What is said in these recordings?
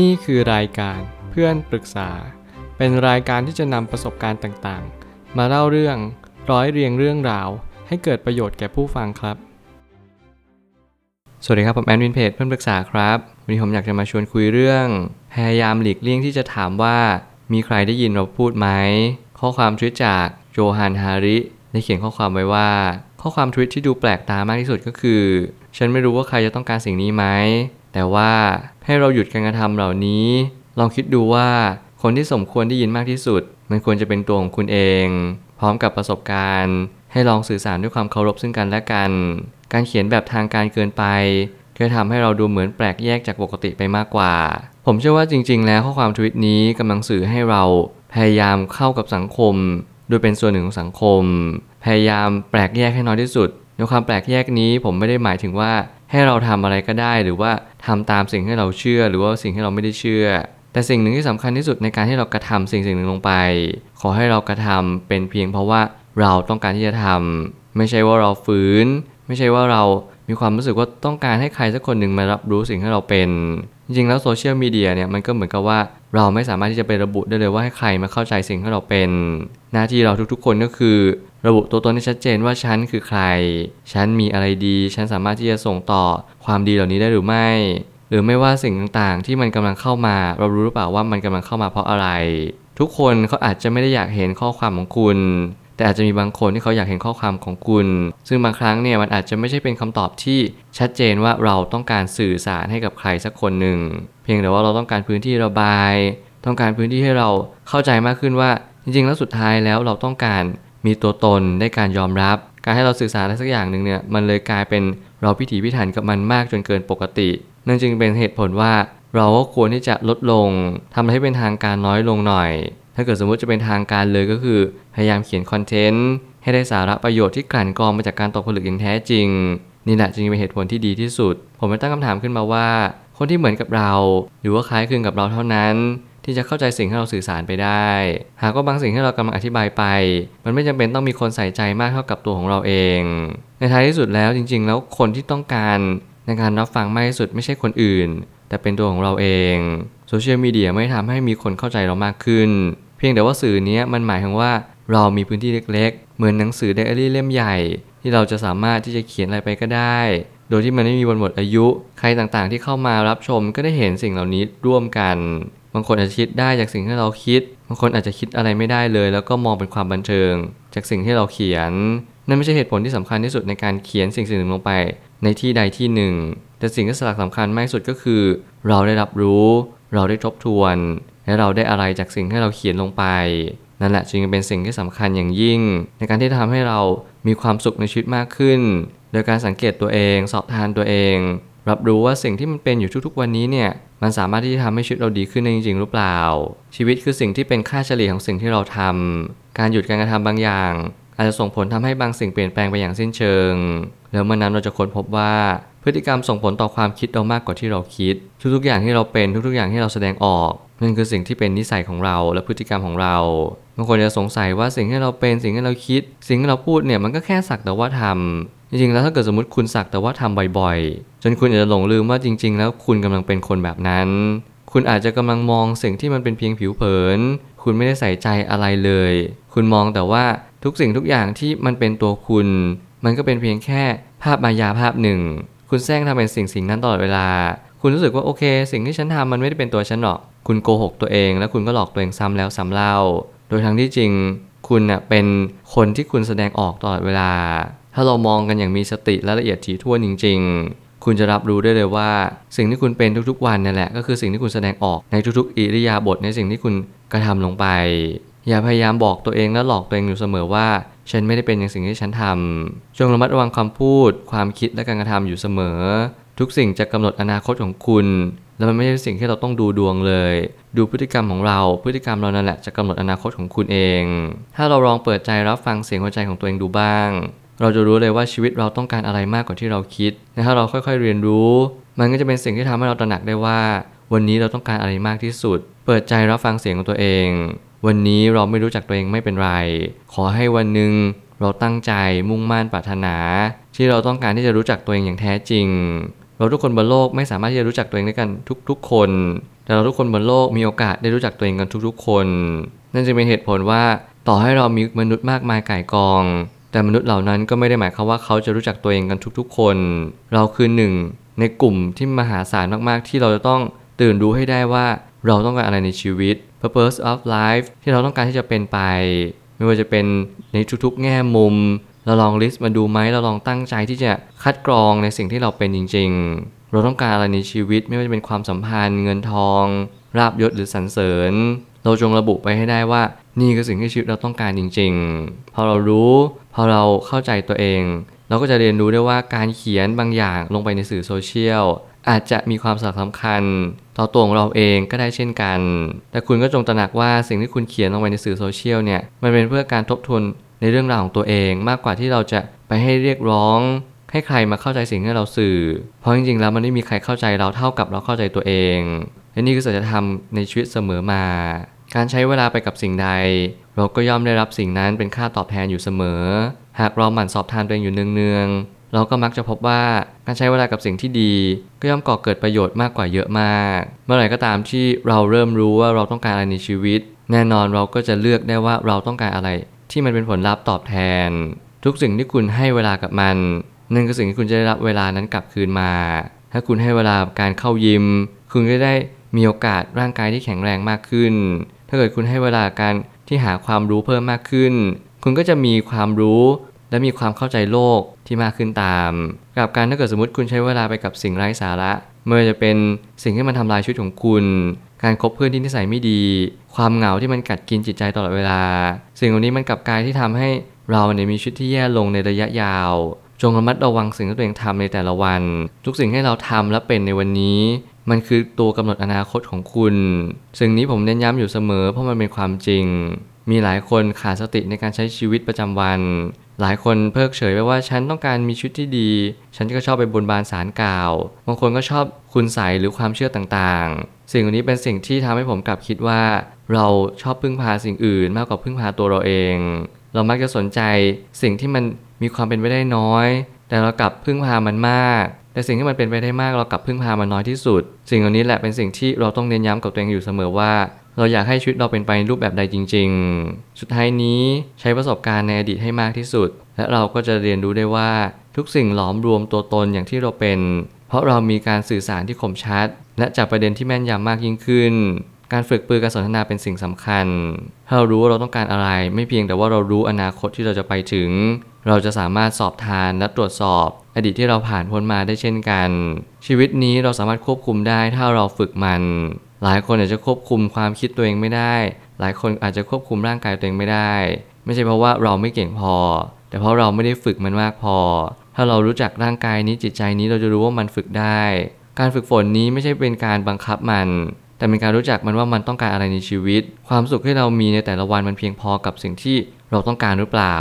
นี่คือรายการเพื่อนปรึกษา เป็นรายการที่จะนำประสบการณ์ต่างๆ มาเล่าเรื่องร้อยเรียงเรื่องราว ให้เกิดประโยชน์แก่ผู้ฟังครับ สวัสดีครับ ผมแอนวินเพจเพื่อนปรึกษาครับ วันนี้ผมอยากจะมาชวนคุยเรื่อง พยายามหลีกเลี่ยงที่จะถามว่า มีใครได้ยินเราพูดไหม ข้อความทวิตจากโจฮันฮาริได้เขียนข้อความไว้ว่า ข้อความทวิตที่ดูแปลกตามากที่สุดก็คือ ฉันไม่รู้ว่าใครจะต้องการสิ่งนี้ไหมแต่ว่า ให้เราหยุดการกระทำเหล่านี้ ลองคิดดูว่าคนที่สมควรได้ยินมากที่สุด มันควรจะเป็นตัวของคุณเอง พร้อมกับประสบการณ์ ให้ลองสื่อสารด้วยความเคารพซึ่งกันและกัน การเขียนแบบทางการเกินไปก็ทำให้เราดูเหมือนแปลกแยกจากปกติไปมากกว่า ผมเชื่อว่าจริง ๆ แล้วข้อความทวิตนี้กำลังสื่อให้เราพยายามเข้ากับสังคม โดยเป็นส่วนหนึ่งของสังคม พยายามแปลกแยกให้น้อยที่สุดในความแปลกแยกนี้ผมไม่ได้หมายถึงว่า ให้เราทำอะไรก็ได้ หรือว่าทำตามสิ่งที่เราเชื่อ หรือว่าสิ่งที่เราไม่ได้เชื่อ แต่สิ่งหนึ่งที่สำคัญที่สุดในการที่เรากระทำสิ่งสิ่งหนึ่งลงไป ขอให้เรากระทำเป็นเพียงเพราะว่าเราต้องการที่จะทำไม่ใช่ว่าเราฝืน ไม่ใช่ว่าเรามีความรู้สึกว่าต้องการให้ใครสักคนหนึ่งมารับรู้สิ่งที่เราเป็น จริงๆแล้วโซเชียลมีเดียเนี่ยมันก็เหมือนกับว่าเราไม่สามารถที่จะไประบุได้เลยว่าให้ใครมาเข้าใจสิ่งที่เราเป็น หน้าที่เราทุกๆ คนก็คือ ระบุตัวตนให้ชัดเจนว่าฉันคือใคร ฉันมีอะไรดี ฉันสามารถที่จะส่งต่อความดีเหล่านี้ได้หรือไม่ หรือไม่ว่าสิ่งต่างๆ ที่มันกำลังเข้ามา เรารู้หรือเปล่าว่ามันกำลังเข้ามาเพราะอะไร ทุกคนเขาอาจจะไม่ได้อยากเห็นข้อความของคุณ แต่อาจจะมีบางคนที่เขาอยากเห็นข้อความของคุณ ซึ่งบางครั้งเนี่ยมันอาจจะไม่ใช่เป็นคำตอบที่ชัดเจนว่าเราต้องการสื่อสารให้กับใครสักคนหนึ่ง เพียงแต่ว่าเราต้องการพื้นที่ระบาย ต้องการพื้นที่ให้เราเข้าใจมากขึ้นว่า จริงๆ แล้วสุดท้ายแล้วเราต้องการมีตัวตนได้การยอมรับ การให้เราสื่อสารอะไรสักอย่างหนึ่งเนี่ยมันเลยกลายเป็นเราพิถีพิถันกับมันมากจนเกินปกติ นั่นจึงเป็นเหตุผลว่าเราก็ควรที่จะลดลงทำให้เป็นทางการน้อยลงหน่อย ถ้าเกิดสมมุติจะเป็นทางการเลยก็คือ พยายามเขียนคอนเทนต์ให้ได้สาระประโยชน์ที่กลั่นกรองมาจากการตกผลึกอย่างแท้จริง นี่แหละจึงเป็นเหตุผลที่ดีที่สุด ผมไปตั้งคำถามขึ้นมาว่า คนที่เหมือนกับเรา หรือว่าคล้ายคลึงกับเราเท่านั้น ที่จะเข้าใจสิ่งที่เราสื่อสารไปได้ หากว่าบางสิ่งที่เรากำลังอธิบายไป มันไม่จำเป็นต้องมีคนใส่ใจมากเท่ากับตัวของเราเอง ในท้ายที่สุดแล้วจริง ๆ แล้วคนที่ต้องการในการรับฟังมากที่สุดไม่ใช่คนอื่น แต่เป็นตัวของเราเองโซเชียลมีเดียไม่ทำให้มีคนเข้าใจเรามากขึ้น เพียงแต่ว่าสื่อนี้มันหมายถึงว่า เรามีพื้นที่เล็กๆ เหมือนหนังสือไดอารี่เล่มใหญ่ ที่เราจะสามารถที่จะเขียนอะไรไปก็ได้ โดยที่มันไม่มีวันหมดอายุ ใครต่างๆที่เข้ามารับชมก็ได้เห็นสิ่งเหล่านี้ร่วมกัน บางคนอาจจะคิดได้จากสิ่งที่เราคิด บางคนอาจจะคิดอะไรไม่ได้เลย แล้วก็มองเป็นความบันเทิง จากสิ่งที่เราเขียน นั่นไม่ใช่เหตุผลที่สำคัญที่สุดในการเขียนสิ่งสิ่งหนึ่งลงไป ในที่ใดที่หนึ่ง แต่สิ่งที่สลักสำคัญมากที่สุดก็คือ เราได้รับรู้ เราได้ทบทวน และเราได้อะไรจากสิ่งที่เราเขียนลงไป นั่นแหละจึงเป็นสิ่งที่สำคัญอย่างยิ่ง ในการที่ทำให้เรามีความสุขในชีวิตมากขึ้น โดยการสังเกตตัวเอง สอบทานตัวเอง รับรู้ว่าสิ่งที่มันเป็นอยู่ทุกๆ วันนี้เนี่ยมันสามารถที่จะทำให้ชีวิตเราดีขึ้นได้จริงๆหรือเปล่า ชีวิตคือสิ่งที่เป็นค่าเฉลี่ยของสิ่งที่เราทำการหยุดการกระทำบางอย่าง อาจจะส่งผลทำให้บางสิ่งเปลี่ยนแปลงไปอย่างสิ้นเชิง แล้วเมื่อนั้นเราจะค้นพบว่าพฤติกรรมส่งผลต่อความคิดเรามากกว่าที่เราคิด ทุกๆอย่างที่เราเป็นทุกๆอย่างที่เราแสดงออกนั่นคือสิ่งที่เป็นนิสัยของเราและพฤติกรรมของเรา บางคนจะสงสัยว่าสิ่งที่เราเป็นสิ่งที่เราคิด สิ่งที่เราพูดเนี่ยมันก็แค่สักแต่ว่าทำจริงๆ แล้วถ้าเกิดสมมติคุณสักแต่ว่าทำบ่อยๆ จนคุณอาจจะหลงลืมว่าจริง ๆ แล้วคุณกำลังเป็นคนแบบนั้น คุณอาจจะกำลังมองสิ่งที่มันเป็นเพียงผิวเผิน คุณไม่ได้ใส่ใจอะไรเลย คุณมองแต่ว่าทุกสิ่งทุกอย่างที่มันเป็นตัวคุณ มันก็เป็นเพียงแค่ภาพมายาภาพหนึ่ง คุณแซงทำเป็นสิ่งสิ่งนั้นตลอดเวลา คุณรู้สึกว่าโอเค สิ่งที่ฉันทำมันไม่ได้เป็นตัวฉันหรอก คุณโกหกตัวเอง แล้วคุณก็หลอกตัวเองซ้ำแล้วซ้ำเล่า ดยทั้งที่จริงคุณเน่ะเป็นคนที่คุณแสดงออกตลอดเวลา ถ้าเรามองกันอย่างมีสติและละเอียดถี่ถ้วนจริง ๆ คุณจะรับรู้ได้เลยว่า สิ่งที่คุณเป็นทุกๆวันนั่นแหละ ก็คือสิ่งที่คุณแสดงออกในทุกๆอิริยาบถในสิ่งที่คุณกระทำลงไป อย่าพยายามบอกตัวเองและหลอกตัวเองอยู่เสมอว่า ฉันไม่ได้เป็นอย่างสิ่งที่ฉันทำจงระมัดระวังคำพูด ความคิดและการกระทำอยู่เสมอ ทุกสิ่งจะกำหนดอนาคตของคุณ แล้วมันไม่ใช่สิ่งที่เราต้องดูดวงเลย ดูพฤติกรรมของเรา พฤติกรรมเรานั่นแหละจะกำหนดอนาคตของคุณเอง ถ้าเราลองเปิดใจรับฟังเสียงหัวใจของตัวเองดูบ้าง เราจะรู้เลยว่าชีวิตเราต้องการอะไรมากกว่าที่เราคิดและถ้าเราค่อยๆเรียนรู้ มันก็จะเป็นสิ่งที่ทำให้เราตระหนักได้ว่า วันนี้เราต้องการอะไรมากที่สุด เปิดใจรับฟังเสียงของตัวเอง วันนี้เราไม่รู้จักตัวเองไม่เป็นไร ขอให้วันหนึ่งเราตั้งใจมุ่งมั่นปรารถนา ที่เราต้องการที่จะรู้จักตัวเองอย่างแท้จริง เราทุกคนบนโลกไม่สามารถที่จะรู้จักตัวเองได้กันทุกๆ คนแต่แต่เราทุกคนบนโลกมีโอกาสได้รู้จักตัวเองกันทุกๆ คน นั่นจึงเป็นเหตุผลว่าต่อให้เรามีมนุษย์มากมายก่ายกอง แต่มนุษย์เหล่านั้นก็ไม่ได้หมายความว่าเขาจะรู้จักตัวเองกันทุกๆ คน เราคือหนึ่งในกลุ่มที่มหาศาลมากๆ ที่เราจะต้องตื่นรู้ให้ได้ว่าเราต้องการอะไรในชีวิต purpose of life ที่เราต้องการที่จะเป็นไป ไม่ว่าจะเป็นในทุกๆ แง่มุม เราลองลิสต์มาดูไหมเราลองตั้งใจที่จะคัดกรองในสิ่งที่เราเป็นจริง ๆ เราต้องการอะไรในชีวิตไม่ว่าจะเป็นความสัมพันธ์ เงินทอง ราบยศหรือสรรเสริญ เราจงระบุไปให้ได้ว่า นี่คือสิ่งที่ชีวิตเราต้องการจริง ๆ พอเรารู้พอเราเข้าใจตัวเอง เราก็จะเรียนรู้ได้ว่าการเขียนบางอย่างลงไปในสื่อโซเชียลอาจจะมีความสำคัญ ต่อตัวของเราเองก็ได้เช่นกัน แต่คุณก็จงตระหนักว่าสิ่งที่คุณเขียนลงไปในสื่อโซเชียลเนี่ย มันเป็นเพื่อการทบทวน ในเรื่องราวของตัวเองมากกว่าที่เราจะไปให้เรียกร้อง ให้ใครมาเข้าใจสิ่งที่เราสื่อ เพราะจริงๆแล้วมันไม่มีใครเข้าใจเราเท่ากับเราเข้าใจตัวเองและนี่คือสัจธรรมในชีวิตเสมอมา การใช้เวลาไปกับสิ่งใด เราก็ย่อมได้รับสิ่งนั้นเป็นค่าตอบแทนอยู่เสมอ หากเราหมั่นสอบทานตัวเองอยู่เนืองๆ เราก็มักจะพบว่าการใช้เวลากับสิ่งที่ดี ก็ย่อมก่อเกิดประโยชน์มากกว่าเยอะมาก เมื่อไหร่ก็ตามที่เราเริ่มรู้ว่าเราต้องการอะไรในชีวิต แน่นอนเราก็จะเลือกได้ว่าเราต้องการอะไร ที่มันเป็นผลลัพธ์ตอบแทน ทุกสิ่งที่คุณให้เวลากับมัน นั่นคือสิ่งที่คุณจะได้รับเวลานั้นกลับคืนมา ถ้าคุณให้เวลาการเข้ายิม คุณก็ได้มีโอกาสร่างกายที่แข็งแรงมากขึ้น ถ้าเกิดคุณให้เวลาการที่หาความรู้เพิ่มมากขึ้น คุณก็จะมีความรู้และมีความเข้าใจโลกที่มากขึ้นตามกับการถ้าเกิดสมมติคุณใช้เวลาไปกับสิ่งไร้สาระไม่ว่าจะเป็นสิ่งที่มันทำลายชีวิตของคุณ การคบเพื่อนที่นิสัยไม่ดี ความเหงาที่มันกัดกินจิตใจตลอดเวลา สิ่งเหล่านี้มันกลับกลายที่ทำให้เราเนี่ยมีชีวิตที่แย่ลงในระยะยาว จงระมัดระวังสิ่งที่ตัวเองทำในแต่ละวัน ทุกสิ่งให้เราทำและเป็นในวันนี้ มันคือตัวกำหนดอนาคตของคุณ สิ่งนี้ผมเน้นย้ำอยู่เสมอเพราะมันเป็นความจริง มีหลายคนขาดสติในการใช้ชีวิตประจำวัน หลายคนเพิกเฉยไปว่าฉันต้องการมีชีวิตที่ดี ฉันก็ชอบไปบนบานสารกล่าว บางคนก็ชอบคุณใสหรือความเชื่อต่างๆ สิ่งเหล่านี้เป็นสิ่งที่ทำให้ผมกลับคิดว่า เราชอบพึ่งพาสิ่งอื่นมากกว่าพึ่งพาตัวเราเอง เรามักจะสนใจสิ่งที่มันมีความเป็นไปได้น้อย แต่เรากลับพึ่งพามันมาก แต่สิ่งที่มันเป็นไปได้มากเรากลับพึ่งพามันน้อยที่สุด สิ่งเหล่านี้แหละเป็นสิ่งที่เราต้องเน้นย้ำกับตัวเองอยู่เสมอว่า เราอยากให้ชีวิตเราเป็นไปในรูปแบบใดจริง ๆ สุดท้ายนี้ใช้ประสบการณ์ในอดีตให้มากที่สุด และเราก็จะเรียนรู้ได้ว่าทุกสิ่งหลอมรวมตัวตนอย่างที่เราเป็น เพราะเรามีการสื่อสารที่คมชัด และจับประเด็นที่แม่นยำมากยิ่งขึ้น การฝึกปือการสนทนาเป็นสิ่งสำคัญ ถ้าเรารู้ว่าเราต้องการอะไร ไม่เพียงแต่ว่าเรารู้อนาคตที่เราจะไปถึง เราจะสามารถสอบทานและตรวจสอบ อดีตที่เราผ่านพ้นมาได้เช่นกัน ชีวิตนี้เราสามารถควบคุมได้ถ้าเราฝึกมัน หลายคนอาจจะควบคุมความคิดตัวเองไม่ได้ หลายคนอาจจะควบคุมร่างกายตัวเองไม่ได้ ไม่ใช่เพราะว่าเราไม่เก่งพอ แต่เพราะเราไม่ได้ฝึกมันมากพอ ถ้าเรารู้จักร่างกายนี้จิตใจนี้เราจะรู้ว่ามันฝึกได้ การฝึกฝนนี้ไม่ใช่เป็นการบังคับมัน แต่เป็นการรู้จักมันว่ามันต้องการอะไรในชีวิต ความสุขที่เรามีในแต่ละวันมันเพียงพอกับสิ่งที่เราต้องการหรือเปล่า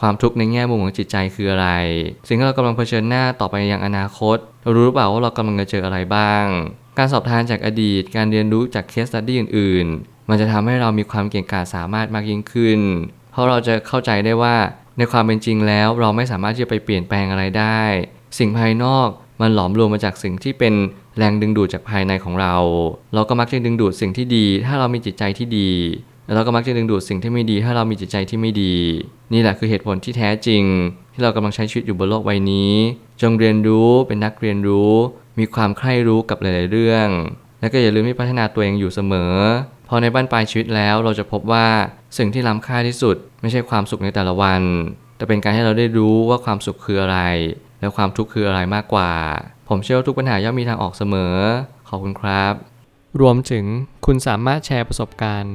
ความทุกข์ในแง่มุมของจิตใจคืออะไร สิ่งที่เรากำลังเผชิญหน้าต่อไปยังอนาคต เรารู้หรือเปล่าว่าเรากำลังจะเจออะไรบ้าง การสอบทานจากอดีต การเรียนรู้จากเคสตัดดี้อื่น ๆ มันจะทำให้เรามีความเก่งกาจสามารถมากยิ่งขึ้น เพราะเราจะเข้าใจได้ว่าในความเป็นจริงแล้ว เราไม่สามารถที่จะไปเปลี่ยนแปลงอะไรได้ สิ่งภายนอกมันหลอมรวมมาจากสิ่งที่เป็นแรงดึงดูดจากภายในของเรา เราก็มักจะดึงดูดสิ่งที่ดี ถ้าเรามีจิตใจที่ดี แล้วเราก็มักจะดึงดูดสิ่งที่ไม่ดี ถ้าเรามีจิตใจที่ไม่ดี นี่แหละคือเหตุผลที่แท้จริง ที่เรากำลังใช้ชีวิตอยู่บนโลกใบนี้ จงเรียนรู้เป็นนักเรียนรู้ มีความใคร่รู้กับหลาย ๆ เรื่อง และก็อย่าลืมที่พัฒนาตัวเองอยู่เสมอ พอในบ้านปลายชีวิตแล้วเราจะพบว่าสิ่งที่ล้ำค่าที่สุด ไม่ใช่ความสุขในแต่ละวัน แต่เป็นการให้เราได้รู้ว่าความสุขคืออะไร และความทุกข์คืออะไรมากกว่า ผมเชื่อว่าทุกปัญหาย่อมมีทางออกเสมอ ขอบคุณครับ รวมถึงคุณสามารถแชร์ประสบการณ์